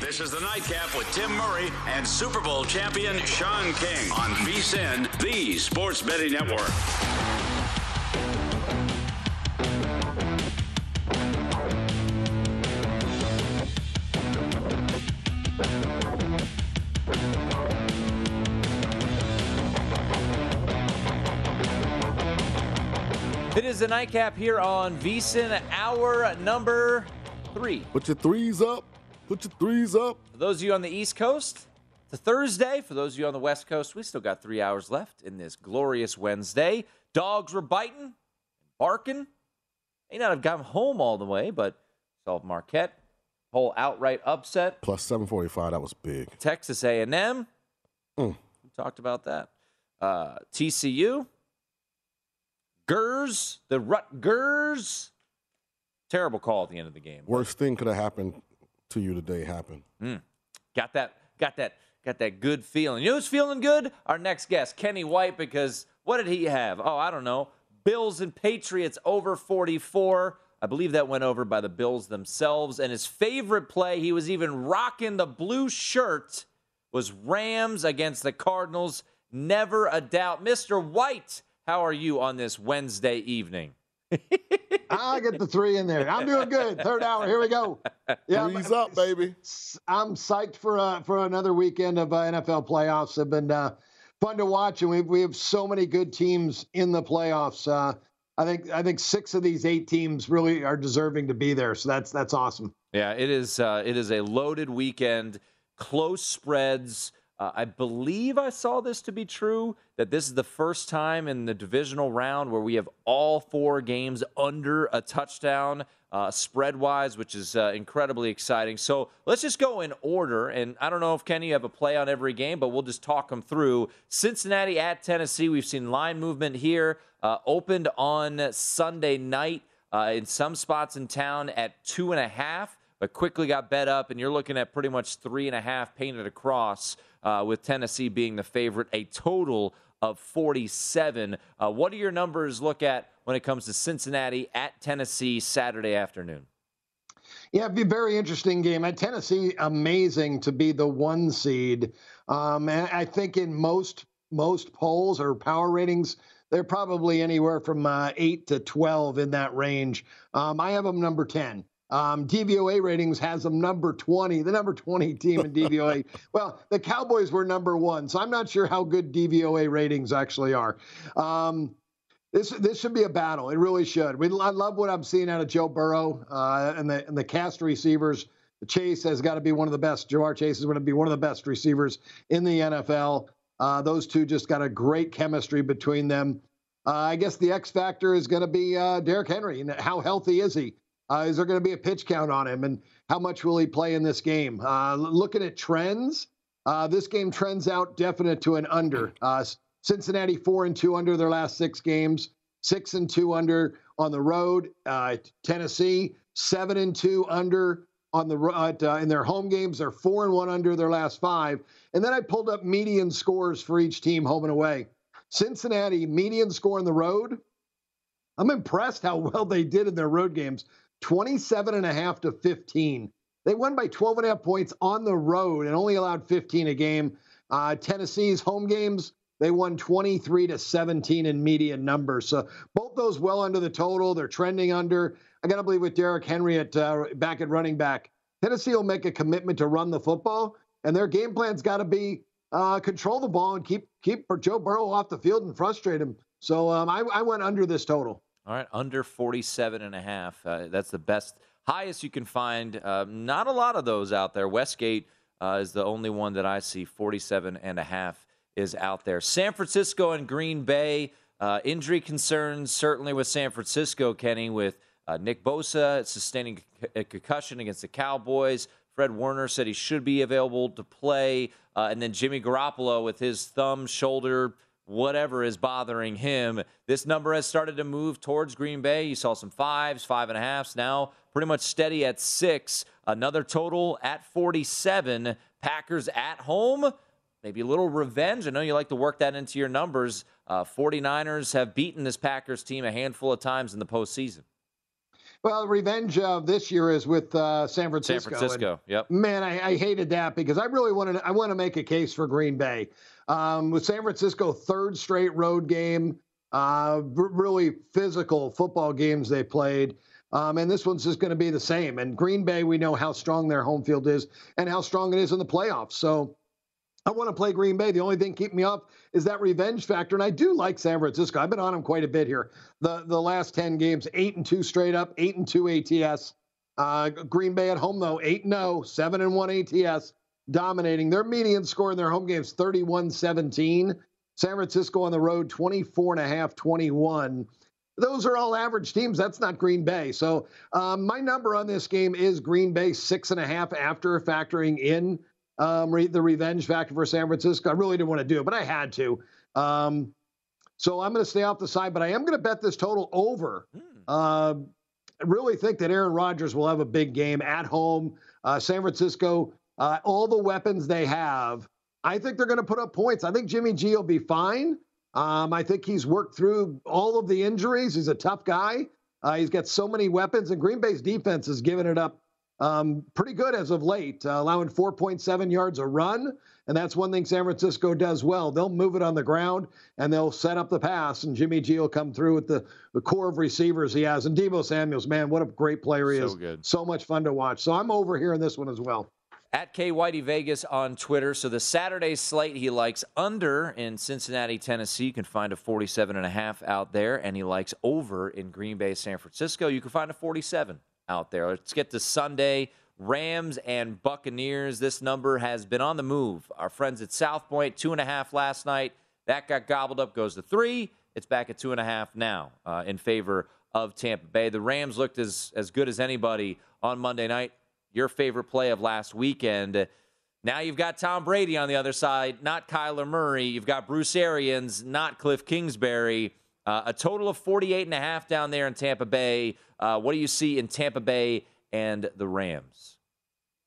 This is the Nightcap with Tim Murray and Super Bowl champion Sean King on VSIN, the Sports Betting Network. It is the nightcap here on VSIN, hour number three. Put your threes up. Put your threes up. For those of you on the East Coast, it's a Thursday. For those of you on the West Coast, we still got three hours left in this glorious Wednesday. Dogs were biting, barking. May not have gotten home all the way, but solved Marquette. Whole outright upset. Plus 745. That was big. Texas A&M. Mm. We talked about that. Uh, TCU. Gers, the Rutgers. Terrible call at the end of the game. Worst thing could have happened to you today happened. Mm. Got that, got that, got that good feeling. You know who's feeling good? Our next guest, Kenny White, because what did he have? Oh, I don't know. Bills and Patriots over 44. I believe that went over by the Bills themselves. And his favorite play, he was even rocking the blue shirt, was Rams against the Cardinals. Never a doubt. Mr. White, how are you on this Wednesday evening? I get the three in there. I'm doing good. Third hour. Here we go. Yeah, Threes up, baby. I'm psyched for uh, for another weekend of uh, NFL playoffs. Have been uh, fun to watch, and we we have so many good teams in the playoffs. Uh, I think I think six of these eight teams really are deserving to be there. So that's that's awesome. Yeah, it is. Uh, it is a loaded weekend, close spreads. Uh, I believe I saw this to be true that this is the first time in the divisional round where we have all four games under a touchdown uh, spread wise, which is uh, incredibly exciting. So let's just go in order. And I don't know if Kenny you have a play on every game, but we'll just talk them through. Cincinnati at Tennessee. We've seen line movement here. Uh, opened on Sunday night uh, in some spots in town at two and a half but quickly got bet up, and you're looking at pretty much three and a half painted across, uh, with Tennessee being the favorite, a total of 47. Uh, what do your numbers look at when it comes to Cincinnati at Tennessee Saturday afternoon? Yeah, it'd be a very interesting game. At Tennessee, amazing to be the one seed. Um, and I think in most most polls or power ratings, they're probably anywhere from uh, eight to twelve in that range. Um, I have them number ten. Um, DVOA ratings has them number 20, the number 20 team in DVOA. well, the Cowboys were number one, so I'm not sure how good DVOA ratings actually are. Um, this this should be a battle. It really should. We, I love what I'm seeing out of Joe Burrow uh, and the and the cast receivers. Chase has got to be one of the best. Ja'Marr Chase is going to be one of the best receivers in the NFL. Uh, those two just got a great chemistry between them. Uh, I guess the X factor is going to be uh, Derrick Henry and how healthy is he? Uh, is there going to be a pitch count on him, and how much will he play in this game? Uh, looking at trends, uh, this game trends out definite to an under. Uh, Cincinnati four and two under their last six games, six and two under on the road. Uh, Tennessee seven and two under on the uh, in their home games. They're four and one under their last five. And then I pulled up median scores for each team home and away. Cincinnati median score on the road. I'm impressed how well they did in their road games. 27 and a half to 15. They won by 12 and a half points on the road and only allowed 15 a game. Uh, Tennessee's home games, they won 23 to 17 in median numbers. So both those well under the total. They're trending under. I got to believe with Derrick Henry at uh, back at running back, Tennessee will make a commitment to run the football, and their game plan's got to be uh, control the ball and keep keep Joe Burrow off the field and frustrate him. So um, I, I, went under this total. All right, under 47 and a half. Uh, that's the best, highest you can find. Uh, not a lot of those out there. Westgate uh, is the only one that I see. 47 and a half is out there. San Francisco and Green Bay. Uh, injury concerns certainly with San Francisco, Kenny, with uh, Nick Bosa sustaining a concussion against the Cowboys. Fred Warner said he should be available to play. Uh, and then Jimmy Garoppolo with his thumb, shoulder, whatever is bothering him. This number has started to move towards Green Bay. You saw some fives, five and a halfs, now pretty much steady at six. Another total at 47. Packers at home. Maybe a little revenge. I know you like to work that into your numbers. Uh, 49ers have beaten this Packers team a handful of times in the postseason. Well, revenge of this year is with uh, San Francisco. San Francisco, and, yep. Man, I, I, hated that because I really wanted. To, I want to make a case for Green Bay um, with San Francisco third straight road game. Uh, really physical football games they played. Um, and this one's just going to be the same. And Green Bay, we know how strong their home field is and how strong it is in the playoffs. So I want to play Green Bay. The only thing keeping me up is that revenge factor, and I do like San Francisco. I've been on them quite a bit here. The the last ten games, eight and two straight up, eight and two ATS. Uh, Green Bay at home though, eight and 0, seven and one ATS, dominating. Their median score in their home games 31-17. San Francisco on the road 24 and a half, 21. Those are all average teams. That's not Green Bay. So um, my number on this game is Green Bay six and a half after factoring in um, re- the revenge factor for San Francisco. I really didn't want to do it, but I had to. Um, so I'm going to stay off the side, but I am going to bet this total over. Mm. Uh, I really think that Aaron Rodgers will have a big game at home. Uh, San Francisco, uh, all the weapons they have, I think they're going to put up points. I think Jimmy G will be fine. Um, I think he's worked through all of the injuries. He's a tough guy. Uh, he's got so many weapons, and Green Bay's defense has given it up um, pretty good as of late, uh, allowing 4.7 yards a run. And that's one thing San Francisco does well. They'll move it on the ground and they'll set up the pass, and Jimmy G will come through with the, the core of receivers he has. And Deebo Samuels, man, what a great player he so is. Good. So much fun to watch. So I'm over here in this one as well. At K Whitey Vegas on Twitter. So the Saturday slate he likes under in Cincinnati, Tennessee. You can find a 47 and a half out there, and he likes over in Green Bay, San Francisco. You can find a 47 out there. Let's get to Sunday. Rams and Buccaneers. This number has been on the move. Our friends at South Point, two and a half last night. That got gobbled up, goes to three. It's back at two and a half now uh, in favor of Tampa Bay. The Rams looked as, as good as anybody on Monday night. Your favorite play of last weekend. Now you've got Tom Brady on the other side, not Kyler Murray. You've got Bruce Arians, not Cliff Kingsbury. Uh, a total of 48 and a half down there in Tampa Bay. Uh, what do you see in Tampa Bay and the Rams?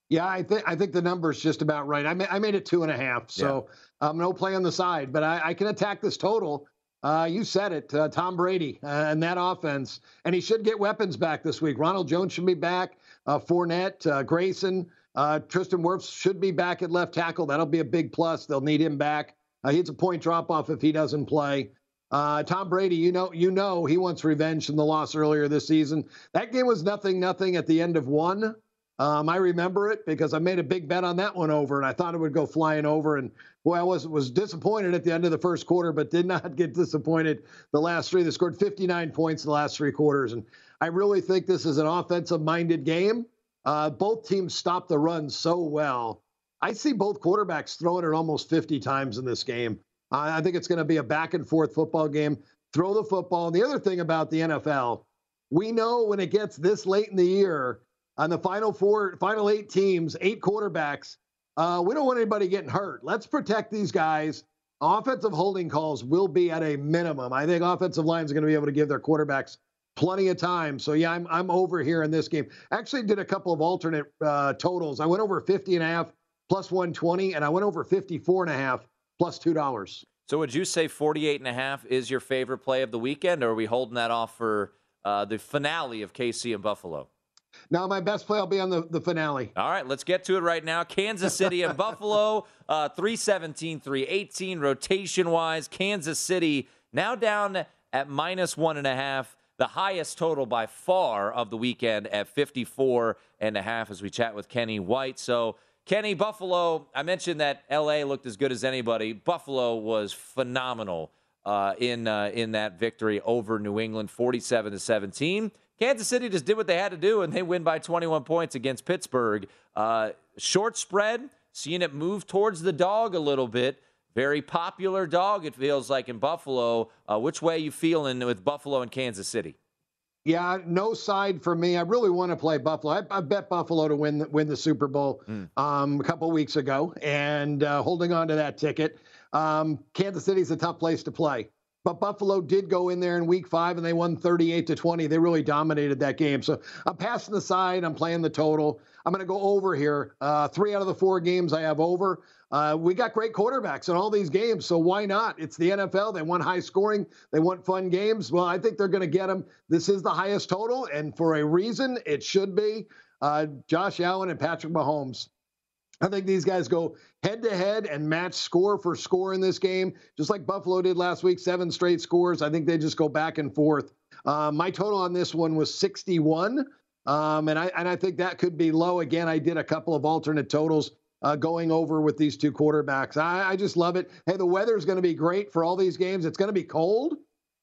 Yeah, I think I think the number's just about right. I, ma- I made it two and a half, so yeah. um, no play on the side, but I, I can attack this total. Uh, you said it, uh, Tom Brady uh, and that offense, and he should get weapons back this week. Ronald Jones should be back. Uh, Fournette, uh, Grayson, uh, Tristan Wirfs should be back at left tackle. That'll be a big plus. They'll need him back. he's a point drop off if he doesn't play. Uh, Tom Brady, you know, you know, he wants revenge from the loss earlier this season. That game was nothing, nothing at the end of one. Um, I remember it because I made a big bet on that one over, and I thought it would go flying over. And boy, I was was disappointed at the end of the first quarter, but did not get disappointed the last three. They scored 59 points in the last three quarters, and I really think this is an offensive-minded game. Uh, both teams stopped the run so well. I see both quarterbacks throwing it almost 50 times in this game. I think it's going to be a back and forth football game. Throw the football. And the other thing about the NFL, we know when it gets this late in the year on the final four, final eight teams, eight quarterbacks, uh, we don't want anybody getting hurt. Let's protect these guys. Offensive holding calls will be at a minimum. I think offensive lines are going to be able to give their quarterbacks plenty of time. So yeah, I'm I'm over here in this game. Actually, did a couple of alternate uh, totals. I went over 50 and a half plus 120, and I went over 54 and a half plus two dollars. So would you say 48 and a half is your favorite play of the weekend, or are we holding that off for uh, the finale of KC and Buffalo? Now, my best play will be on the, the finale. All right, let's get to it right now. Kansas City and Buffalo, uh, 317, 318 rotation wise. Kansas City now down at minus one and a half. the highest total by far of the weekend at 54 and a half as we chat with Kenny White. So, Kenny, Buffalo, I mentioned that LA looked as good as anybody. Buffalo was phenomenal uh, in uh, in that victory over New England, 47 to 17. Kansas City just did what they had to do, and they win by 21 points against Pittsburgh. Uh, short spread, seeing it move towards the dog a little bit. Very popular dog, it feels like in Buffalo. Uh, which way you feeling with Buffalo and Kansas City? Yeah, no side for me. I really want to play Buffalo. I, I bet Buffalo to win the, win the Super Bowl mm. um, a couple weeks ago, and uh, holding on to that ticket. Um, Kansas City's a tough place to play. But Buffalo did go in there in week five and they won 38 to 20. They really dominated that game. So I'm passing the side. I'm playing the total. I'm going to go over here. Uh, three out of the four games I have over. Uh, we got great quarterbacks in all these games, so why not? It's the NFL. They want high scoring. They want fun games. Well, I think they're going to get them. This is the highest total, and for a reason, it should be. Uh, Josh Allen and Patrick Mahomes. I think these guys go head to head and match score for score in this game, just like Buffalo did last week, seven straight scores. I think they just go back and forth. Uh, my total on this one was 61, um, and I and I think that could be low again. I did a couple of alternate totals uh, going over with these two quarterbacks. I, I just love it. Hey, the weather is going to be great for all these games. It's going to be cold,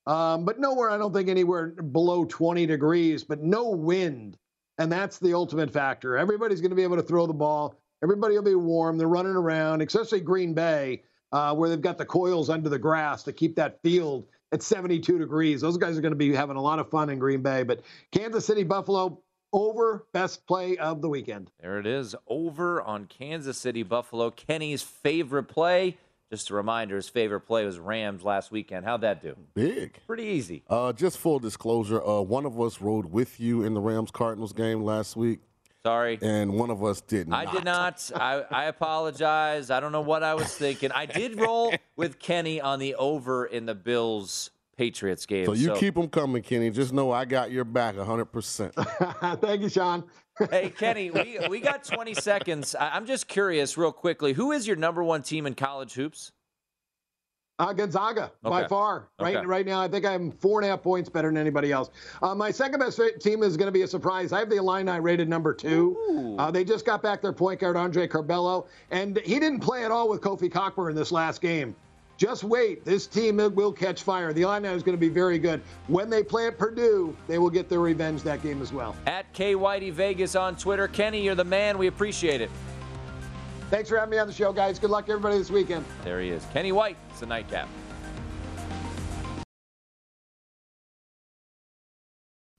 um, but nowhere. I don't think anywhere below 20 degrees, but no wind, and that's the ultimate factor. Everybody's going to be able to throw the ball. Everybody will be warm. They're running around, especially Green Bay, uh, where they've got the coils under the grass to keep that field at 72 degrees. Those guys are going to be having a lot of fun in Green Bay. But Kansas City, Buffalo, over best play of the weekend. There it is. Over on Kansas City, Buffalo. Kenny's favorite play. Just a reminder, his favorite play was Rams last weekend. How'd that do? Big. Pretty easy. Uh, just full disclosure, uh, one of us rode with you in the Rams Cardinals game last week. Sorry. And one of us did not. I did not. I, I apologize. I don't know what I was thinking. I did roll with Kenny on the over in the Bills Patriots game. So you so. keep them coming, Kenny. Just know I got your back 100%. Thank you, Sean. hey, Kenny, we, we got 20 seconds. I'm just curious, real quickly, who is your number one team in college hoops? Uh, Gonzaga by far. Right okay. right now, I think I'm four and a half points better than anybody else. Uh, my second best team is going to be a surprise. I have the Illini rated number two. Uh, they just got back their point guard Andre Curbelo, and he didn't play at all with Kofi Cockburn in this last game. Just wait. This team will catch fire. The Illini is going to be very good. When they play at Purdue, they will get their revenge that game as well. At K Whitey Vegas on Twitter. Kenny, you're the man. We appreciate it. Thanks for having me on the show, guys. Good luck everybody this weekend. There he is. Kenny White. It's the nightcap.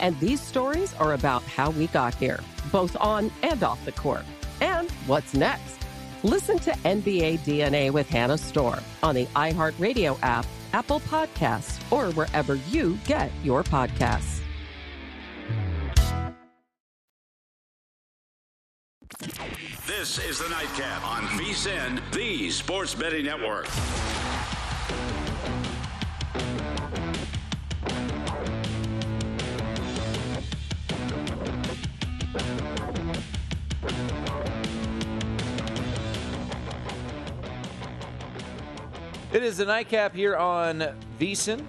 And these stories are about how we got here, both on and off the court. And what's next? Listen to NBA DNA with Hannah Storm on the iHeartRadio app, Apple Podcasts, or wherever you get your podcasts. This is the Nightcap on VSIN, the Sports Betting Network. It is the nightcap here on VSIN.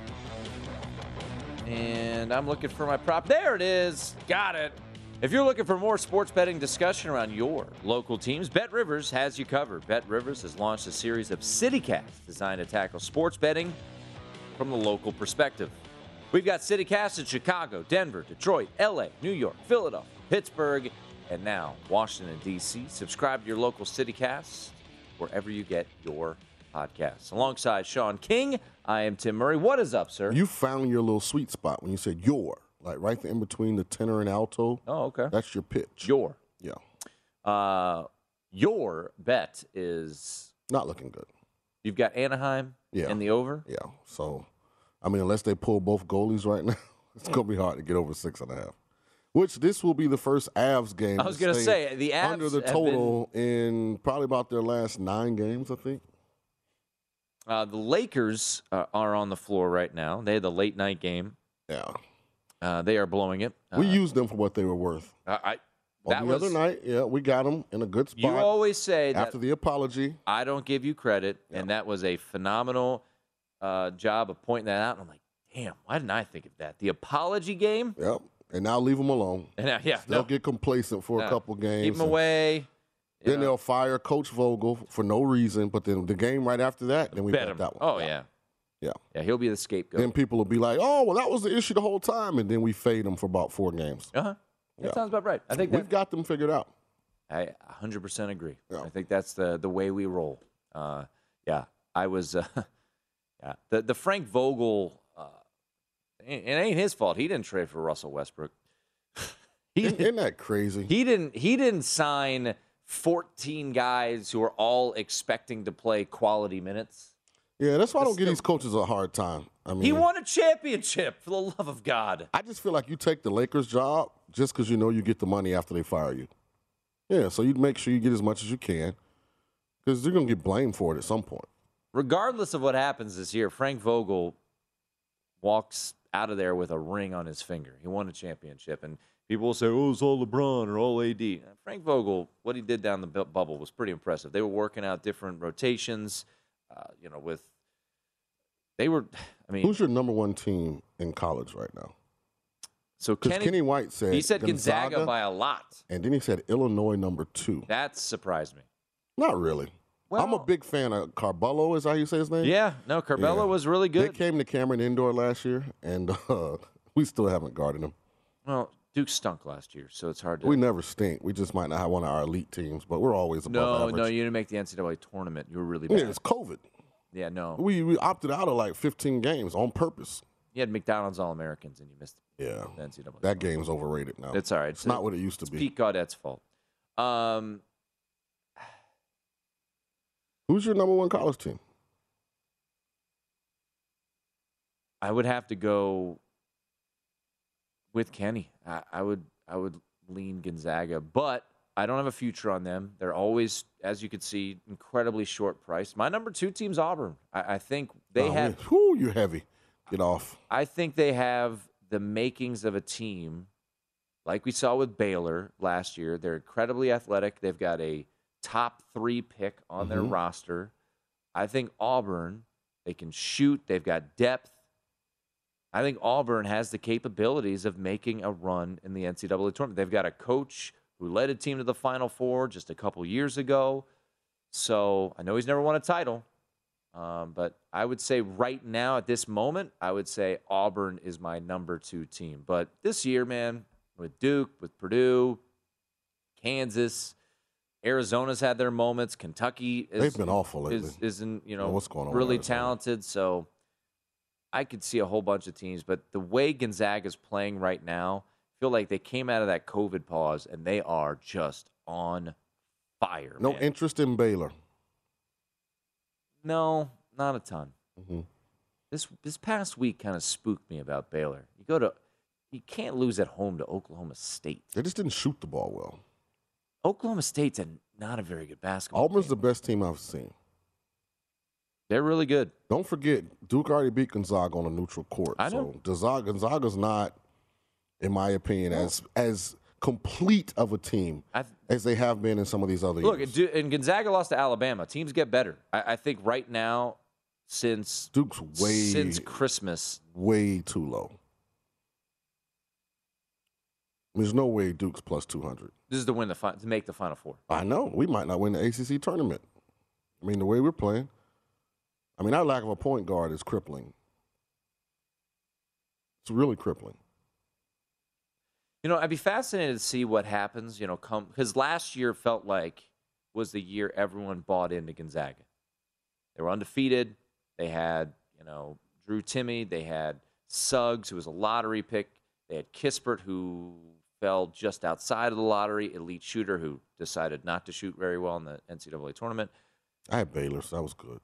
And I'm looking for my prop. There it is. Got it. If you're looking for more sports betting discussion around your local teams, Bet Rivers has you covered. Bet Rivers has launched a series of CityCasts designed to tackle sports betting from the local perspective. We've got CityCasts in Chicago, Denver, Detroit, LA, New York, Philadelphia, Pittsburgh, and now Washington, D.C. Subscribe to your local CityCasts wherever you get your podcasts. Alongside Sean King, I am Tim Murray. What is up, sir? You found your little sweet spot when you said your, like right in between the tenor and alto. Oh, okay. That's your pitch. Your. Yeah. Uh, your bet is Not looking good. you've got Anaheim Yeah. in the over. Yeah. So, I mean, unless they pull both goalies right now, it's going to be hard to get over six and a half. Which this will be the first Avs game. I was to gonna say, the Avs under the total in probably about their last nine games. I think. Uh, the Lakers uh, are on the floor right now. They had the late night game. Yeah. Uh, they are blowing it. we Uh, used them for what they were worth. I, that the was other night, yeah, we got them in a good spot. you always say that after the apology. I don't give you credit, and that was a phenomenal uh, job of pointing that out. And I'm like, damn, why didn't I think of that? The apology game. Yep. And now leave them alone. And now, yeah, They'll no, get complacent for no. a couple games. keep them away. Then they'll fire Coach Vogel for no reason. But then the game right after that, then we Bet bet that one. Oh yeah, Yeah. yeah. He'll be the scapegoat. Then people will be like, "Oh, well, that was the issue the whole time," and then we fade them for about four games. Uh huh. That Yeah. sounds about right. I think We've got them figured out. I 100% agree. Yeah. I think that's the the way we roll. Uh, yeah, I was. Uh, yeah, the the Frank Vogel. Uh, it it ain't his fault. He didn't trade for Russell Westbrook. he Isn't, isn't that crazy? he didn't he didn't sign 14 guys who are all expecting to play quality minutes. yeah, that's why I don't give the- these coaches a hard time. I mean, He won a championship for the love of God. I just feel like you take the Lakers job just because you know you get the money after they fire you. Yeah, so you make sure you get as much as you can because you're gonna get blamed for it at some point. Regardless of what happens this year, Frank Vogel walks out of there with a ring on his finger. He won a championship, and people will say, "Oh, it's all LeBron or all AD." Frank Vogel, what he did down the bu- bubble was pretty impressive. They were working out different rotations, uh, you know, with they were. I mean, Who's your number one team in college right now? so Kenny, Kenny, White said he said Gonzaga, by a lot. and then he said Illinois number two. That surprised me. Not really. I'm a big fan of Curbelo. Is how you say his name? Yeah, no, Curbelo Yeah. was really good. They came to Cameron Indoor last year, and uh, we still haven't guarded him. Well, Duke stunk last year, so it's hard to. We never stink. We just might not have one of our elite teams, but we're always above no, average. no, no, you didn't make the NCAA tournament. You were really Yeah, bad. it's COVID. Yeah, no. We, we opted out of like 15 games on purpose. You had McDonald's All Americans and you missed Yeah, the NCAA. that game's overrated now. It's all right. It's not what it used to it's be. Pete Gaudet's fault. Um, Who's your number one college team? I would have to go with Kenny. I, I would I would lean Gonzaga, but I don't have a future on them. They're always, as you can see, incredibly short priced. My number two team's Auburn. I, I think they Oh, have. Whew, you're heavy. Get off. I think they have the makings of a team like we saw with Baylor last year. They're incredibly athletic. They've got a top three pick on their Mhm. roster. I think Auburn, they can shoot, they've got depth. I think Auburn has the capabilities of making a run in the NCAA tournament. They've got a coach who led a team to the Final Four just a couple years ago. So I know he's never won a title, um, but I would say right now at this moment, I would say Auburn is my number two team. But this year, man, with Duke, with Purdue, Kansas, Arizona's had their moments. Kentucky is, They've been awful lately. is isn't you know What's going on really talented. So I could see a whole bunch of teams, but the way Gonzaga is playing right now, I feel like they came out of that COVID pause and they are just on fire. No man. interest in Baylor. No, not a ton. Mhm. This this past week kind of spooked me about Baylor. You go to, you can't lose at home to Oklahoma State. They just didn't shoot the ball well. Oklahoma State's a, not a very good basketball. Auburn's team. the best team I've seen. They're really good. Don't forget, Duke already beat Gonzaga on a neutral court. I know. So Gonzaga, Gonzaga's not, in my opinion, as as complete of a team I, as they have been in some of these other look, years. and and Gonzaga lost to Alabama. Teams get better. I, I think right now, since Duke's way since Christmas. way too low. There's no way Duke's plus 200. This is to win the fi- to make the Final Four. I know. We might not win the ACC tournament. I mean, the way we're playing. I mean, our lack of a point guard is crippling. It's really crippling. You know, I'd be fascinated to see what happens. You know, come because last year felt like was the year everyone bought into Gonzaga. They were undefeated. They had you know Drew Timme. They had Suggs, who was a lottery pick. They had Kispert, who fell just outside of the lottery, elite shooter who decided not to shoot very well in the NCAA tournament. I had Baylor, so that was good.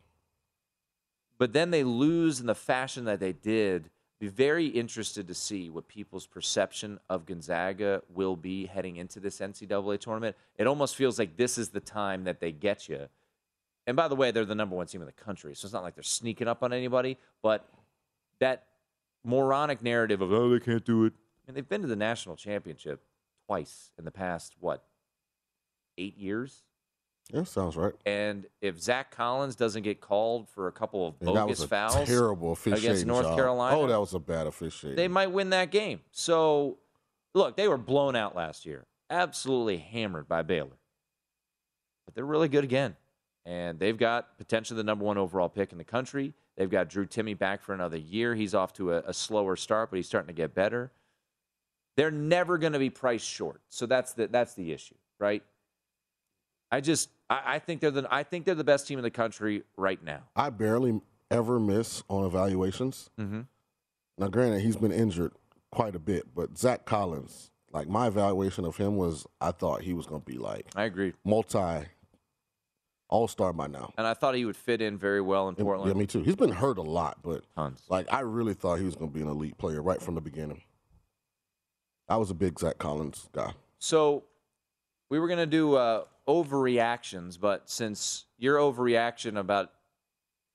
But then they lose in the fashion that they did. Be very interested to see what people's perception of Gonzaga will be heading into this NCAA tournament. It almost feels like this is the time that they get you. And by the way, they're the number one team in the country, so it's not like they're sneaking up on anybody. But that moronic narrative of oh they can't do it. Mean, they've been to the national championship twice in the past what eight years. Yeah, sounds right. And if Zach Collins doesn't get called for a couple of And bogus fouls terrible against North job. Carolina, Oh, that was a bad officiating. they might win that game. So, look, they were blown out last year, absolutely hammered by Baylor. But they're really good again. And they've got potentially the number one overall pick in the country. They've got Drew Timme back for another year. He's off to a, a slower start, but he's starting to get better. They're never going to be priced short. So that's the that's the issue, right? I just I, I think they're the I think they're the best team in the country right now. I barely ever miss on evaluations. Mm-hmm. Now, granted, he's been injured quite a bit, but Zach Collins, like my evaluation of him was, I thought he was going to be like I agree. multi all star by now. And I thought he would fit in very well in Portland. Yeah, me too. He's been hurt a lot, but Tons. like I really thought he was going to be an elite player right from the beginning. I was a big Zach Collins guy. So we were going to do uh, overreactions, but since your overreaction about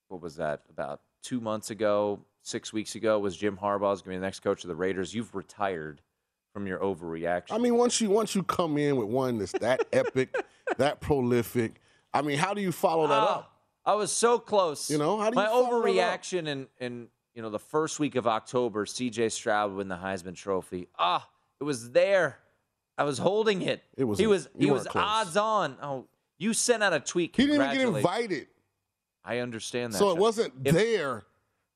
what was that about two months ago, six weeks ago was Jim Harbaugh's going to be the next coach of the Raiders. You've retired from your overreaction. I mean, once you once you come in with one that's that epic, that prolific, I mean, how do you follow that Ah, up? I was so close. You know, how do you my overreaction in in you know the first week of October, C.J. Stroud win the Heisman Trophy. Ah, it was there. I was holding it. It was- He was. He was close. odds on. Oh, you sent out a tweet. He didn't even get invited, I understand that. so it wasn't If- there.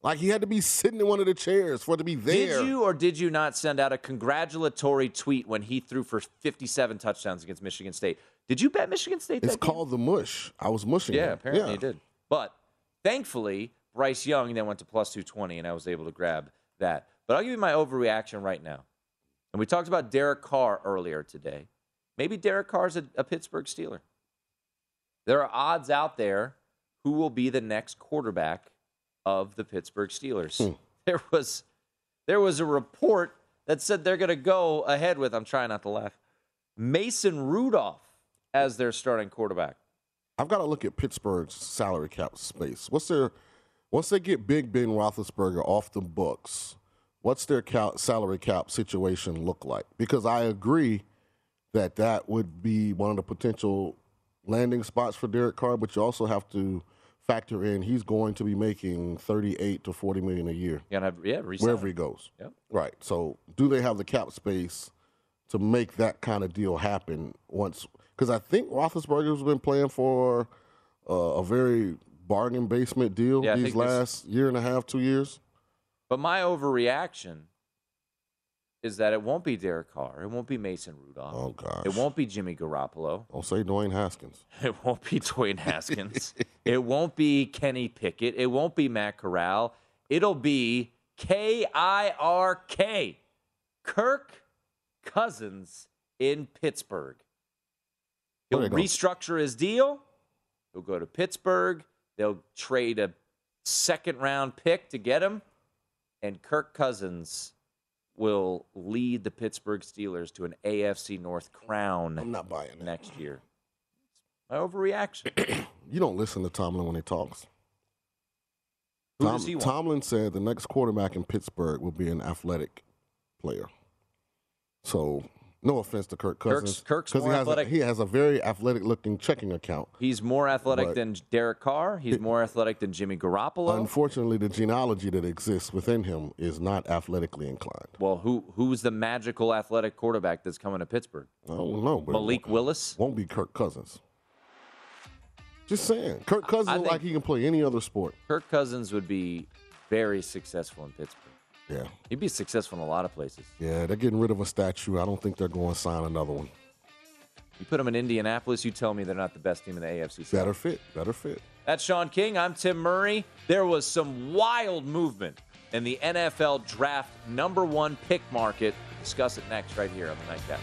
Like he had to be sitting in one of the chairs for it to be there. Did you or did you not send out a congratulatory tweet when he threw for 57 touchdowns against Michigan State? Did you bet Michigan State? It's that game? called the mush. I was mushing. Yeah, him. apparently yeah. he did. But thankfully, Bryce Young then went to plus 220, and I was able to grab that. But I'll give you my overreaction right now. And we talked about Derek Carr earlier today. Maybe Derek Carr's a, a Pittsburgh Steeler. There are odds out there who will be the next quarterback of the Pittsburgh Steelers. Hmm. There was there was a report that said they're going to go ahead with I'm trying not to laugh. Mason Rudolph as their starting quarterback. I've got to look at Pittsburgh's salary cap space. What's their once they get Big Ben Roethlisberger off the books? What's their cap, salary cap situation look like? Because I agree that that would be one of the potential landing spots for Derek Carr, but you also have to factor in he's going to be making 38 to 40 million a year have yeah, resign. wherever he goes. Yep. Right. So, do they have the cap space to make that kind of deal happen once? Because I think Roethlisberger's been playing for uh, a very bargain basement deal Yeah, these last year and a half, two years. But my overreaction is that it won't be Derek Carr. It won't be Mason Rudolph. Oh gosh. It won't be Jimmy Garoppolo. I'll say Dwayne Haskins. It won't be Dwayne Haskins. it won't be Kenny Pickett. It won't be Matt Corral. It'll be K I R K. Kirk Cousins in Pittsburgh. He'll Where they go? restructure his deal. He'll go to Pittsburgh. They'll trade a second round pick to get him. And Kirk Cousins will lead the Pittsburgh Steelers to an AFC North crown I'm not buying it. next year. My overreaction. You don't listen to Tomlin when he talks. Who Tom- does he want? Tomlin said the next quarterback in Pittsburgh will be an athletic player. So No offense to Kirk Cousins. Kirk's he more has athletic. A, he has a very athletic looking checking account. He's more athletic than Derek Carr. He's more athletic than Jimmy Garoppolo. Unfortunately, the genealogy that exists within him is not athletically inclined. well, who who's the magical athletic quarterback that's coming to Pittsburgh? I don't know. But Malik Willis. won't be Kirk Cousins. Just saying. Kirk Cousins like he can play any other sport. Kirk Cousins would be very successful in Pittsburgh. Yeah. He'd be successful in a lot of places. Yeah, they're getting rid of a statue. I don't think they're going to sign another one. You put them in Indianapolis, you tell me they're not the best team in the AFC. South. Better fit. Better fit. That's Sean King. I'm Tim Murray. There was some wild movement in the NFL draft number one pick market. Discuss it next, right here on the Nightcap.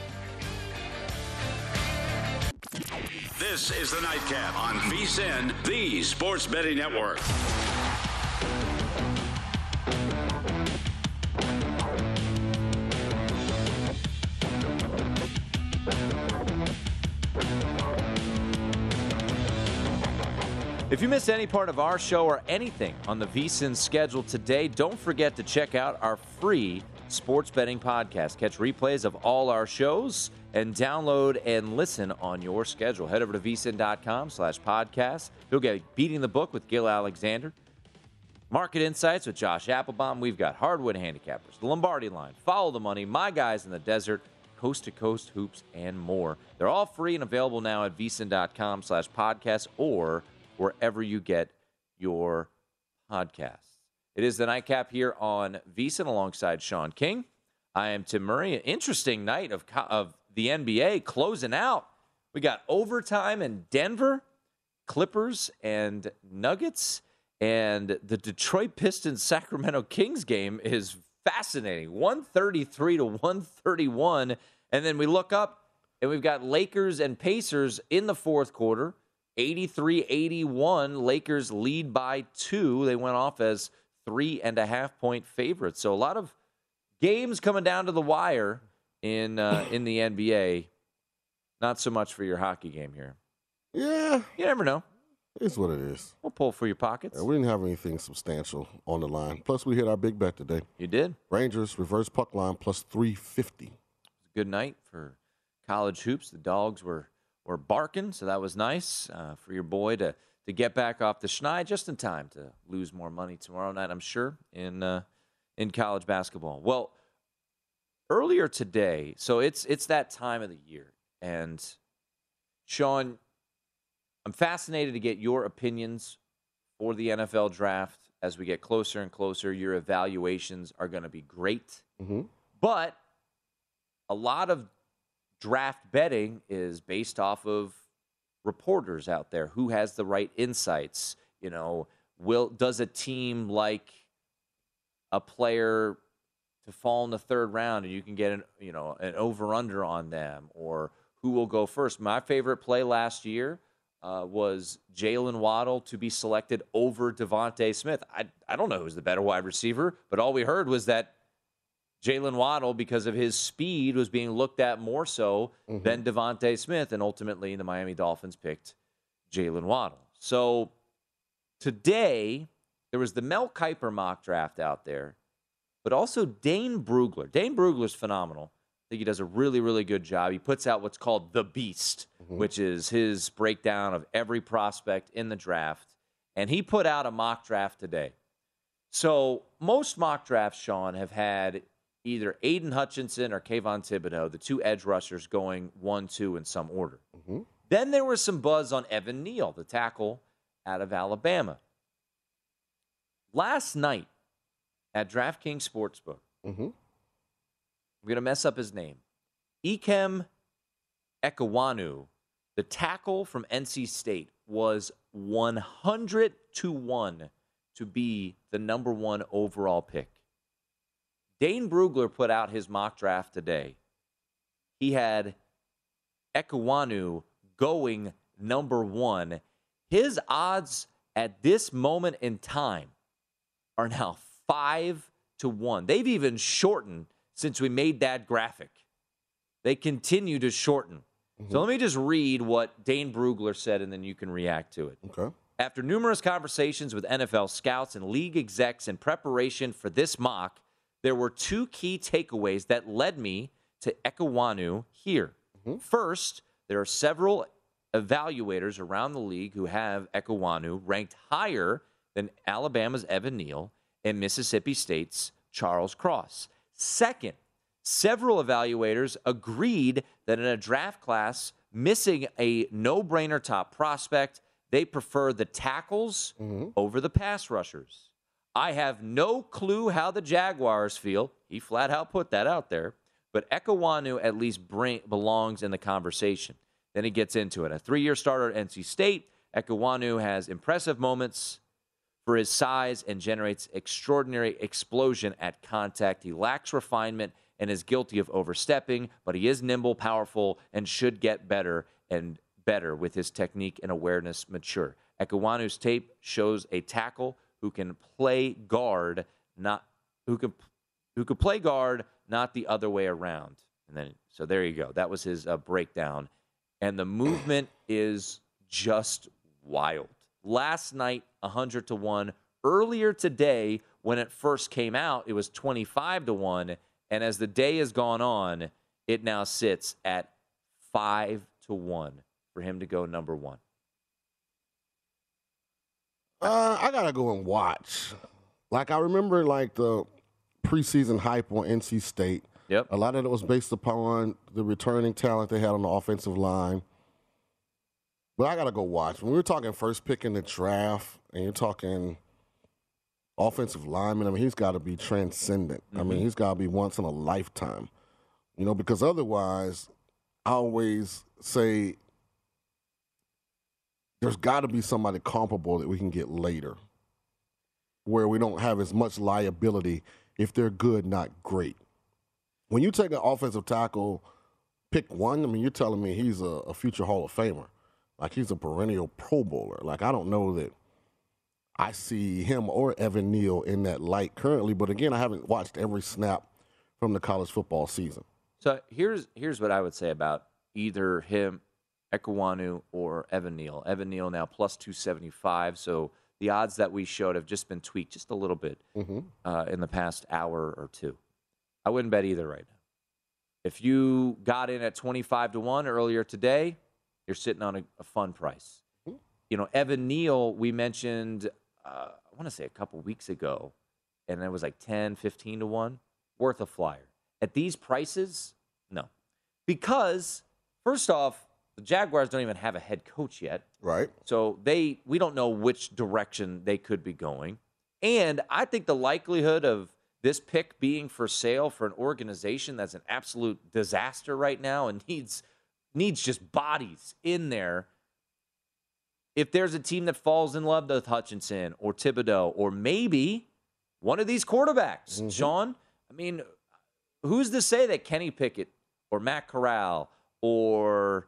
This is the Nightcap on VSIN, the Sports Betting Network. If you missed any part of our show or anything on the VSIN schedule today, don't forget to check out our free sports betting podcast. Catch replays of all our shows and download and listen on your schedule. Head over to vsin.com slash podcast. You'll get Beating the Book with Gill Alexander. Market Insights with Josh Appelbaum. We've got Hardwood Handicappers, the Lombardi Line, Follow the Money, My Guys in the Desert, Coast to Coast Hoops, and more. They're all free and available now at vsin.com slash podcast or wherever you get your podcasts. It is the nightcap here on VSIN alongside Sean King. I am Tim Murray. An interesting night of, of the NBA closing out. We got overtime in Denver, Clippers, and Nuggets. And the Detroit Pistons Sacramento Kings game is fascinating 133 to 131. And then we look up and we've got Lakers and Pacers in the fourth quarter 83 81. Lakers lead by two. They went off as three and a half point favorites. So a lot of games coming down to the wire in uh, in the NBA. Not so much for your hockey game here. Yeah. You never know. It's what it is. We'll pull for your pockets. Yeah, we didn't have anything substantial on the line. Plus, we hit our big bet today. You did. Rangers reverse puck line plus 350. Good night for college hoops. The dogs were were barking, so that was nice uh, for your boy to to get back off the schneid just in time to lose more money tomorrow night. I'm sure in uh, in college basketball. Well, earlier today, so it's it's that time of the year, and Sean, I'm fascinated to get your opinions for the NFL draft as we get closer and closer. Your evaluations are going to be great, Mm-hmm. but a lot of draft betting is based off of reporters out there. Who has the right insights? You know will does a team like a player to fall in the third round and you can get an you know an over under on them? Or who will go first? My favorite play last year uh, was Jaylen Waddle to be selected over DeVonta Smith. I, I don't know who's the better wide receiver, but all we heard was that Jaylen Waddle, because of his speed, was being looked at more so mm-hmm. than DeVonta Smith, and ultimately the Miami Dolphins picked Jaylen Waddle. So today there was the Mel Kiper mock draft out there, but also Dane Brugler. Dane Brugler's phenomenal. I think he does a really, really good job. He puts out what's called the Beast, mm-hmm. which is his breakdown of every prospect in the draft, and he put out a mock draft today. So most mock drafts, Sean, have had either Aidan Hutchinson or Kayvon Thibodeaux, the two edge rushers, going one, two in some order. Then there was some buzz on Evan Neal, the tackle out of Alabama. Last night at DraftKings Sportsbook, Mm-hmm. I'm going to mess up his name. Ikem Ekwonu, the tackle from NC State, was 100 to 1 to be the number one overall pick. Dane Brugler put out his mock draft today. He had Ekwonu going number one. His odds at this moment in time are now five to one. They've even shortened since we made that graphic. They continue to shorten. So mm-hmm. let me just read what Dane Brugler said, and then you can react to it. Okay. After numerous conversations with NFL scouts and league execs in preparation for this mock, there were two key takeaways that led me to Ekwonu here. Mm-hmm. First, there are several evaluators around the league who have Ekwonu ranked higher than Alabama's Evan Neal and Mississippi State's Charles Cross. Second, several evaluators agreed that in a draft class missing a no brainer top prospect, they prefer the tackles mm-hmm. over the pass rushers. I have no clue how the Jaguars feel. He flat out put that out there. But Ekwonu at least bring, belongs in the conversation. Then he gets into it. A three year starter at NC State, Ekwonu has impressive moments for his size and generates extraordinary explosion at contact. He lacks refinement and is guilty of overstepping, but he is nimble, powerful, and should get better and better with his technique and awareness mature. Ekwonu's tape shows a tackle who can play guard, not who can who could play guard, not the other way around. And then, so there you go. That was his uh, breakdown. And the movement is just wild. Last night, 100 to 1. Earlier today, when it first came out, it was 25 to 1. And as the day has gone on, it now sits at 5 to 1 for him to go number one. Uh, I gotta go and watch. Like I remember, like the preseason hype on NC State. Yep. A lot of it was based upon the returning talent they had on the offensive line. But I gotta go watch. When we were talking first pick in the draft, and you're talking offensive lineman, I mean, he's got to be transcendent. I mean, Mhm. he's got to be once in a lifetime. You know, because otherwise, I always say there's got to be somebody comparable that we can get later, where we don't have as much liability if they're good, not great. When you take an offensive tackle, pick one. I mean, you're telling me he's a, a future Hall of Famer, like he's a perennial Pro Bowler. Like I don't know that I see him or Evan Neal in that light currently. But again, I haven't watched every snap from the college football season. So here's here's what I would say about either him, Ekwonu, or Evan Neal. Evan Neal now plus 275. So the odds that we showed have just been tweaked just a little bit Mm-hmm. uh, in the past hour or two. I wouldn't bet either right now. If you got in at 25 to 1 earlier today, you're sitting on a, a fun price. You know, Evan Neal, we mentioned, uh, I want to say a couple weeks ago, and it was like 10, 15 to 1, worth a flyer. At these prices, no. Because, first off, the Jaguars don't even have a head coach yet. Right. So they we don't know which direction they could be going. And I think the likelihood of this pick being for sale for an organization that's an absolute disaster right now and needs needs just bodies in there. If there's a team that falls in love with Hutchinson or Thibodeaux or maybe one of these quarterbacks, mm-hmm. Sean, I mean, who's to say that Kenny Pickett or Matt Corral or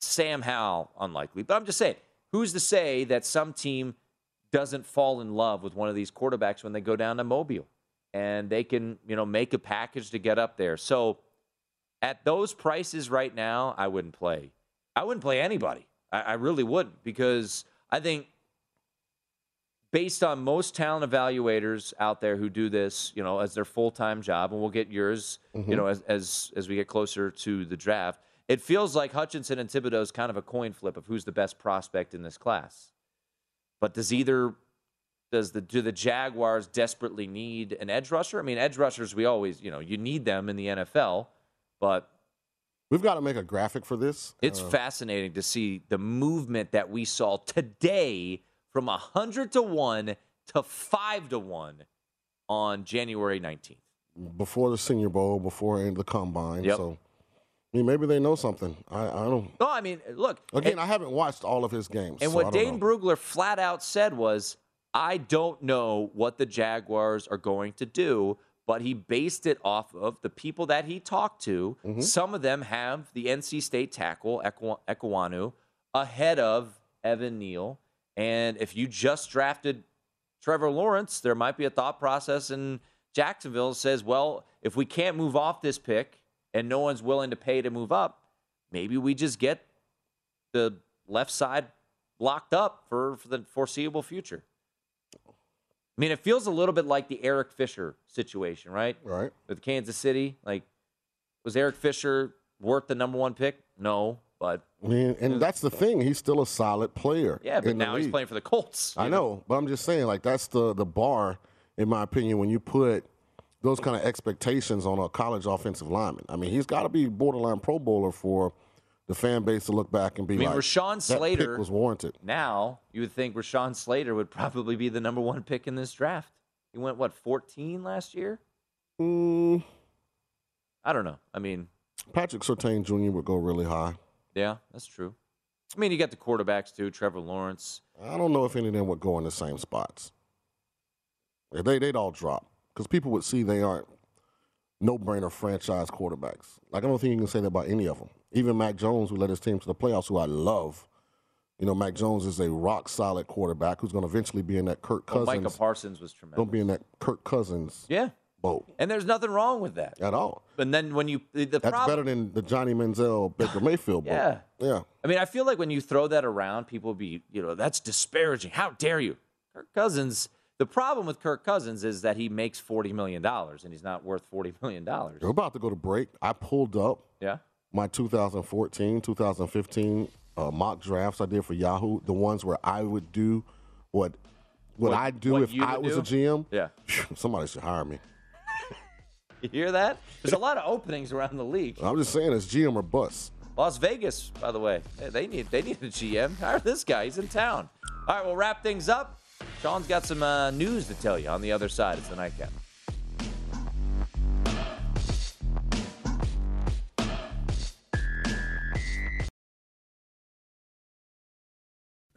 Sam Howell, unlikely. But I'm just saying, who's to say that some team doesn't fall in love with one of these quarterbacks when they go down to Mobile and they can, you know, make a package to get up there. So at those prices right now, I wouldn't play. I wouldn't play anybody. I, I really wouldn't because I think based on most talent evaluators out there who do this, you know, as their full-time job, and we'll get yours, you Mhm. know, as, as as we get closer to the draft. It feels like Hutchinson and Thibodeaux is kind of a coin flip of who's the best prospect in this class. But does either does the do the Jaguars desperately need an edge rusher? I mean, edge rushers we always, you know, you need them in the NFL, but We've got to make a graphic for this. it's Uh, fascinating to see the movement that we saw today from 100 to 1 to 5 to 1 on January 19th. before the Senior Bowl, before the combine. Yep. So, I mean, maybe they know something. I, I don't. No, I mean, look. Again, and, I haven't watched all of his games. and so what Dane know. Brugler flat out said was, I don't know what the Jaguars are going to do, but he based it off of the people that he talked to. Mm-hmm. Some of them have the NC State tackle, Ekwa- Ekwonu, ahead of Evan Neal. And if you just drafted Trevor Lawrence, there might be a thought process in Jacksonville that says, well, if we can't move off this pick and no one's willing to pay to move up, maybe we just get the left side locked up for, for the foreseeable future. I mean, it feels a little bit like the Eric Fisher situation, right? Right. With Kansas City. Like, Was Eric Fisher worth the number one pick? No, but I mean, and that's the thing. He's still a solid player. yeah, but now he's playing for the Colts. I you know, but I'm just saying, like that's the the bar, in my opinion, when you put those kind of expectations on a college offensive lineman. I mean, he's got to be borderline Pro Bowler for the fan base to look back and be I mean, like, Rashawn that Slater pick was warranted. Now you would think Rashawn Slater would probably be the number one pick in this draft. He went what 14 last year? Mm, I don't know. I mean, Patrick Surtain Jr. would go really high. yeah, that's true. I mean, you got the quarterbacks too, Trevor Lawrence. I don't know if any of them would go in the same spots. They they'd all drop because people would see they aren't no-brainer franchise quarterbacks. Like I don't think you can say that about any of them. Even Mac Jones, who led his team to the playoffs, who I love. You know, Mac Jones is a rock solid quarterback who's going to eventually be in that Kirk oh, Well, Cousins. Micah Parsons was tremendous. Don't be in that Kirk Cousins Yeah, boat and there's nothing wrong with that. at all. And then when you the, the That's problem, better than the Johnny Manziel Baker Mayfield boat. Yeah. yeah. I mean, I feel like when you throw that around, people be, you know, that's disparaging. How dare you? Kirk Cousins. The problem with Kirk Cousins is that he makes forty million dollars, and he's not worth forty million dollars. We're about to go to break. I pulled up Yeah. my 2014, 2015 uh, mock drafts I did for Yahoo, the ones where I would do what what, What- I do what if I was a? GM. Yeah. Somebody should hire me. You hear that? There's a lot of openings around the league. I'm just saying, it's GM or bust. Las Vegas, by the way, they need they need a GM. Hire this guy. He's in town. All right, we'll wrap things up. Sean's got some uh, news to tell you on the other side. It's the nightcap.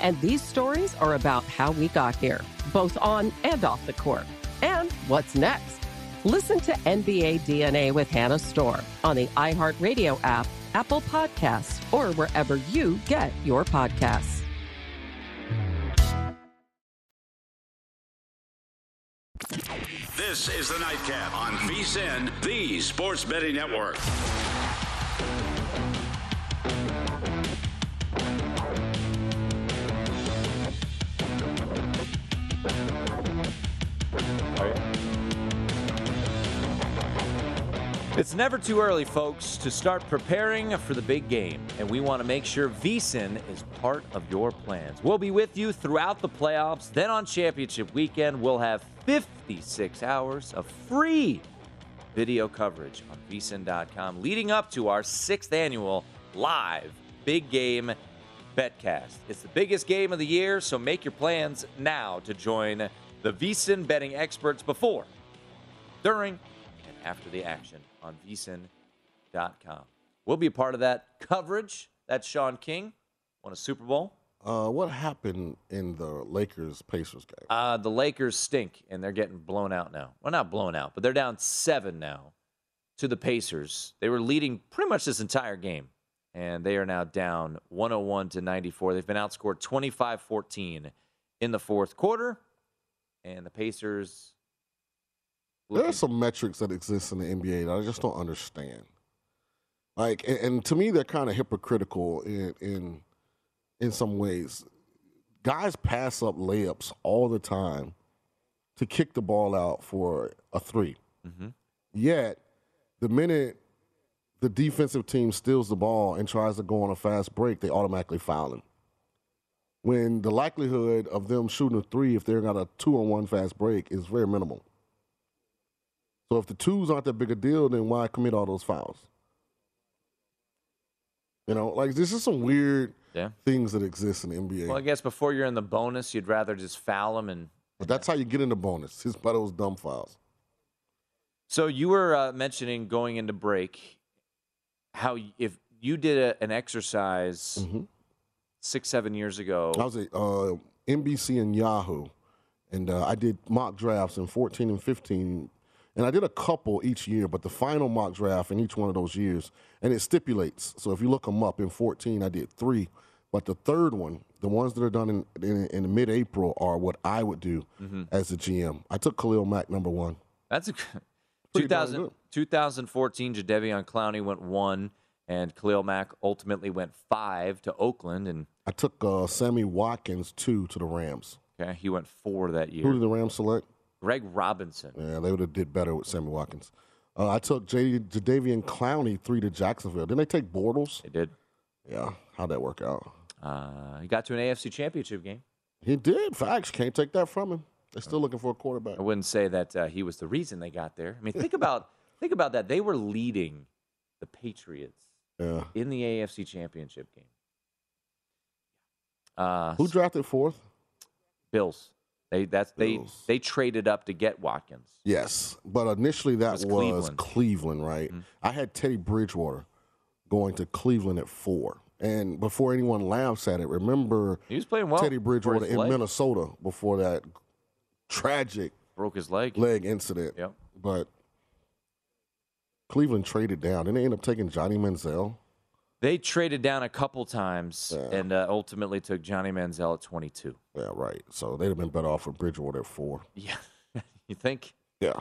And these stories are about how we got here, both on and off the court. And what's next? Listen to NBA DNA with Hannah Storm on the iHeartRadio app, Apple Podcasts, or wherever you get your podcasts. This is the Nightcap on VSIN, the Sports Betting Network. It's never too early, folks, to start preparing for the big game, and we want to make sure VSIN is part of your plans. We'll be with you throughout the playoffs. Then on championship weekend, we'll have 56 hours of free video coverage on vsin.com leading up to our sixth annual live big game betcast. It's the biggest game of the year, so make your plans now to join the VSIN betting experts before, during, and after the action on vsin.com. We'll be a part of that coverage. That's Sean King, won a Super Bowl. Uh, what happened in the Lakers Pacers game? Uh, the Lakers stink, and they're getting blown out now. Well, not blown out, but they're down seven now to the Pacers. They were leading pretty much this entire game, and they are now down 101 to 94. They've been outscored 25 14 in the fourth quarter, and the Pacers. There are some metrics that exist in the NBA that I just don't understand. Like, and, and to me, they're kind of hypocritical in in in some ways. guys pass up layups all the time to kick the ball out for a 3 Mm-hmm. Yet, the minute the defensive team steals the ball and tries to go on a fast break, they automatically foul him. When the likelihood of them shooting a three, if they're got a two on one fast break, is very minimal. So if the twos aren't that big a deal, then why commit all those fouls? You know, like this is some weird Yeah. things that exist in the NBA. Well, I guess before you're in the bonus, you'd rather just foul them and. but that's how you get in the bonus. His by those dumb fouls. So you were uh, mentioning going into break how if you did a, an exercise six seven years ago. I was at uh, NBC and Yahoo, and uh, I did mock drafts in 14 and 15, and I did a couple each year, but the final mock draft in each one of those years, and it stipulates. So if you look them up, in 14 I did three, but the third one, the ones that are done in in, in mid-April, are what I would do Mhm. as a GM. I took Khalil Mack number one. That's a Pretty 2000, good. 2014. Jadeveon Clowney went one, and Khalil Mack ultimately went five to Oakland, and I took uh, Sammy Watkins two to the Rams. okay, he went four that year. Who did the Rams select? Greg Robinson. Yeah, they would have did better with Sammy Watkins. Uh, I took J- Jadeveon Clowney three to Jacksonville. Didn't they take Bortles? They did. Yeah, how'd that work out? Uh, he got to an AFC Championship game. He did. Facts. Can't take that from him. They're still looking for a quarterback. I wouldn't say that uh, he was the reason they got there. I mean, think about think about that. They were leading the Patriots Yeah. in the AFC Championship game. Uh, Who drafted fourth? Bills. They that's Bills. they they traded up to get Watkins. Yes, but initially that was was, Cleveland. Cleveland, right? Mm-hmm. I had Teddy Bridgewater going to Cleveland at four. And before anyone laughs at it, remember He was playing well Teddy Bridgewater in leg. Minnesota before that tragic Broke his leg. leg incident. Yep. But Cleveland traded down. Didn't they end up taking Johnny Manziel? They traded down a couple times and uh, ultimately took Johnny Manziel at 22. Yeah, right. So they'd have been better off with Bridgewater at four. Yeah, you think? Yeah.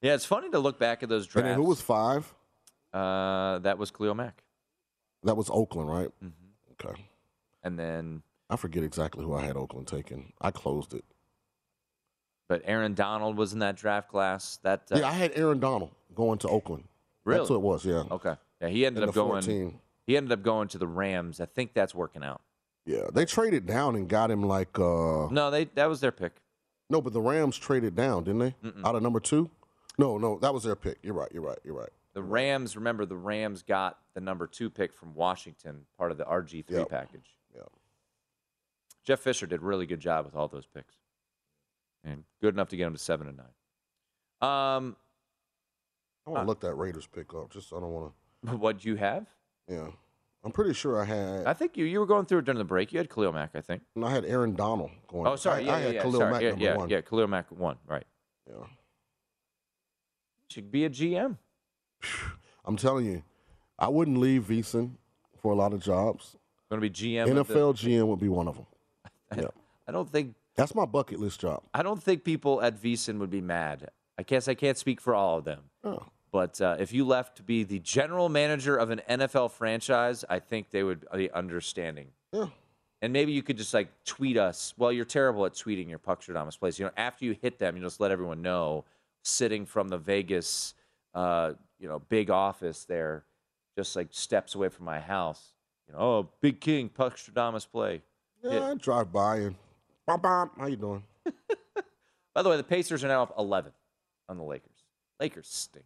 Yeah, it's funny to look back at those And drafts. then who was five? Uh, that was Khalil Mack, That was Oakland, right? Mm-hmm. Okay. and then I forget exactly who I had Oakland taking. I closed it. but Aaron Donald was in that draft class. That uh, yeah, I had Aaron Donald going to Oakland. Really? That's what it was, yeah. okay. Yeah, he ended up going. 14. He ended up going to the Rams. I think that's working out. Yeah. They traded down and got him like uh No, they that was their pick. No, but the Rams traded down, didn't they? Mm-mm. Out of number two? No, no, that was their pick. You're right, you're right, you're right. The Rams, remember, the Rams got the number two pick from Washington, part of the RG3 Yep. package. Yeah. Jeff Fisher did a really good job with all those picks, and good enough to get him to seven and nine. Um, I want to look that Raiders pick up. Just I don't want what you have? Yeah, I'm pretty sure I had. I think you you were going through it during the break. You had Khalil Mack, I think. no, I had Aaron Donald going. Oh, sorry, I, yeah, I yeah, had yeah, Khalil sorry. Mack yeah, number yeah, one. yeah, Khalil Mack one, right? Yeah. Should be a GM. I'm telling you, I wouldn't leave VSiN for a lot of jobs. Going to be GM. of the- NFL GM would be one of them. Yeah, I don't think that's my bucket list job. I don't think people at VSiN would be mad. I guess I can't speak for all of them. Oh. But uh, if you left to be the general manager of an NFL franchise, I think they would be understanding. Yeah. And maybe you could just like tweet us. Well, you're terrible at tweeting your Puck Stradamus plays. You know, after you hit them, you just let everyone know. Sitting from the Vegas, uh, you know, big office there, just like steps away from my house. You know, oh, Big King Puck Stradamus play. Yeah, Yeah. I drive by and bop, bop, how you doing? By the way, the Pacers are now up 11 on the Lakers. Lakers stink.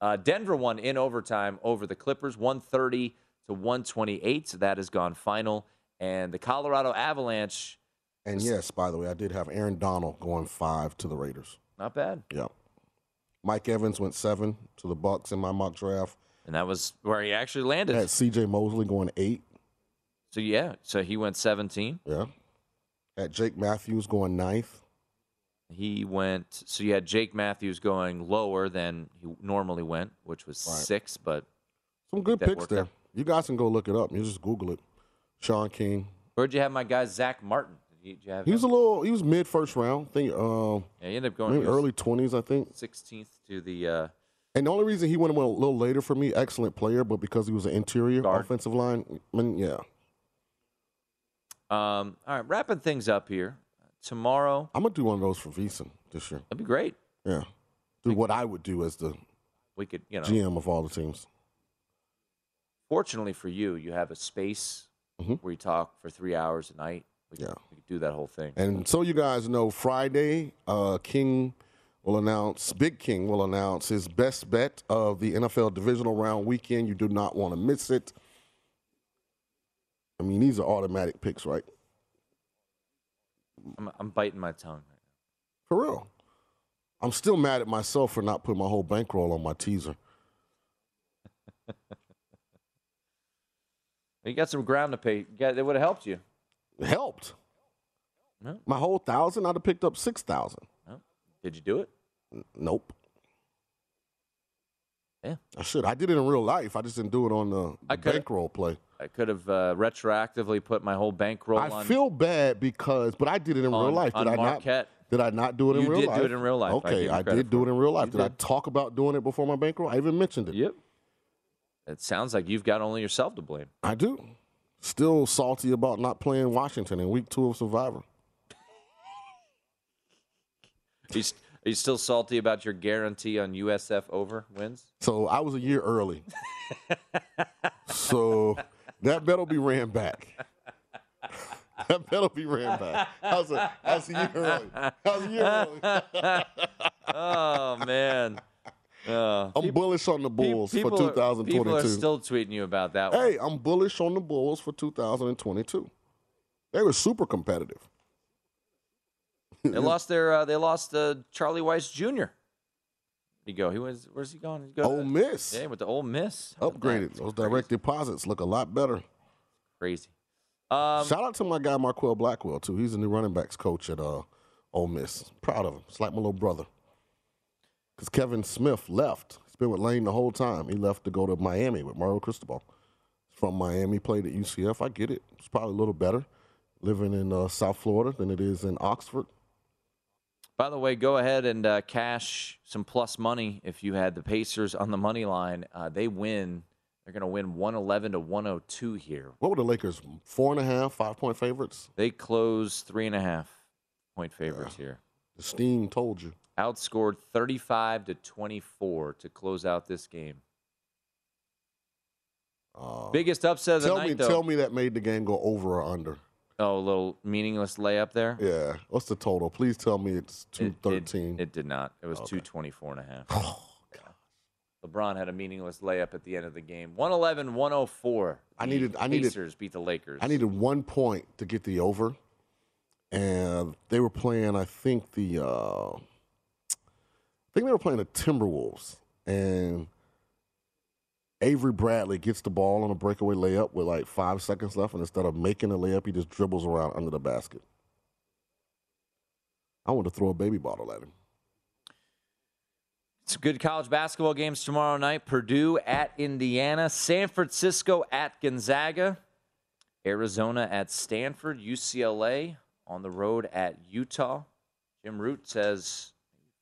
Uh, Denver won in overtime over the Clippers, 130 to 128. So that has gone final. And the Colorado Avalanche, And yes, by the way, I did have Aaron Donald going five to the Raiders. not bad. Yeah. Mike Evans went seven to the Bucks in my mock draft. And that was where he actually I landed. had C.J. Mosley going eight. So yeah, so he went 17. Yeah. At Jake Matthews going ninth. He went. So you had Jake Matthews going lower than he normally went, which was Right. six. But Some good picks there. out. You guys can go look it up. You just Google it. Sean King. where'd you have my guy Zach Martin? Did you, did you have He was a little. He was mid first round. I think um, yeah, he ended up going early twenties. I think. 16th to the. Uh, And the only reason he went a little later for me, excellent player, but because he was an interior Guard. offensive line, I mean, yeah. Um, all right, wrapping things up here. Tomorrow, I'm gonna do one of those for VSiN this year. that'd be great. Yeah, do what I would do as the We could, you know, GM of all the teams. fortunately for you, you have a space Mhm. where you talk for three hours a night. We could, Yeah. we could do that whole thing. And so you guys know, Friday, uh, King will announce, Big King will announce his best bet of the NFL divisional round weekend. You do not want to miss it. I mean, these are automatic picks, right? I'm, I'm biting my tongue. Right now. For real. I'm still mad at myself for not putting my whole bankroll on my teaser. You got some ground to pay. You got, it would have helped you. It helped. No. My whole thousand, I'd have picked up six thousand. No. Did you do it? Nope. Yeah. I should. I did it in real life. I just didn't do it on the, the bankroll play. I could have uh, retroactively put my whole bankroll I on. feel bad because, but I did it in real life. Did on I Marquette. not? Did I not do it in You real did do life? it in real life. Okay, you I, did do it in real life. You Did, I talk about doing it before my bankroll? I even mentioned it. Yep. It sounds like you've got only yourself to blame. I do. Still salty about not playing Washington in week two of Survivor. St- are you still salty about your guarantee on USF over wins? So I was a year early. so that bet will be ran back. that bet will be ran back. Was a, was a year early. Was a year early. oh man. Uh, I'm bullish on the Bulls for people are- 2022. People are still tweeting you about that one. hey, I'm bullish on the Bulls for 2022. They were super competitive. They lost their. Uh, they lost uh, Charlie Weis Jr. He go. He was. Where's he going? He's going Ole Miss. Yeah, with the Ole Miss. How about that? Upgraded. Those direct deposits look a lot better. Crazy. Um, Shout out to my guy Marquel Blackwell too. He's the new running backs coach at uh, Ole Miss. Proud of him. It's like my little brother. Because Kevin Smith left. He's been with Lane the whole time. He left to go to Miami with Mario Cristobal. He's from Miami. Played at UCF. I get it. It's probably a little better living in uh, South Florida than it is in Oxford. By the way, go ahead and uh, cash some plus money if you had the Pacers on the money line. Uh, they win. They're going to win 111 to 102 here. What were the Lakers? Four and a half, five point favorites. They close three and a half point favorites here. The steam told you. Outscored 35 to 24 to close out this game. Uh, Biggest upset of the night, me, though. tell me that made the game go over or under. Oh, a little meaningless layup there. Yeah. What's the total? Please tell me it's It- two it- It, did not. It was Okay. 224 and a half. LeBron had a meaningless layup at the end of the game. 111 104. I needed- I needed- Pacers beat the Lakers. I needed one point to get the over, and they were playing. I think the uh, I think they were playing the Timberwolves, and Avery Bradley gets the ball on a breakaway layup with like five seconds left, and instead of making a layup, he just dribbles around under the basket. I want to throw a baby bottle at him. Some good college basketball games tomorrow night. Purdue at Indiana, San Francisco at Gonzaga, Arizona at Stanford, UCLA on the road at Utah. Jim Root says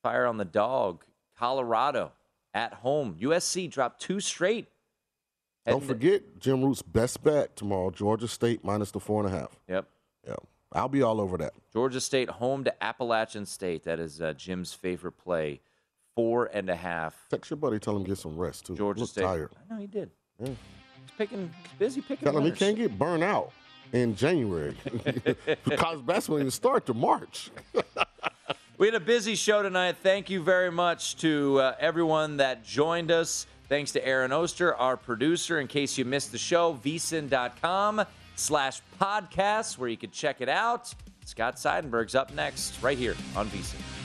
fire on the dog. Colorado at home. USC dropped two straight. Don't forget Jim Root's best bet tomorrow: Georgia State minus the four and a half. Yep. Yeah, I'll be all over that. Georgia State home to Appalachian State. That is uh, Jim's favorite play. Four and a half. Text your buddy, tell him get some rest too. Georgia Look State. tired. I know he did. Yeah. He's picking. Busy picking. Tell him he can't get burned out in January because basketball didn't start to March. We had a busy show tonight. Thank you very much to uh, everyone that joined us. Thanks to Aaron Oster, our producer. In case you missed the show, vsin.com slash podcast, where you can check it out. Scott Seidenberg's up next, right here on vsin.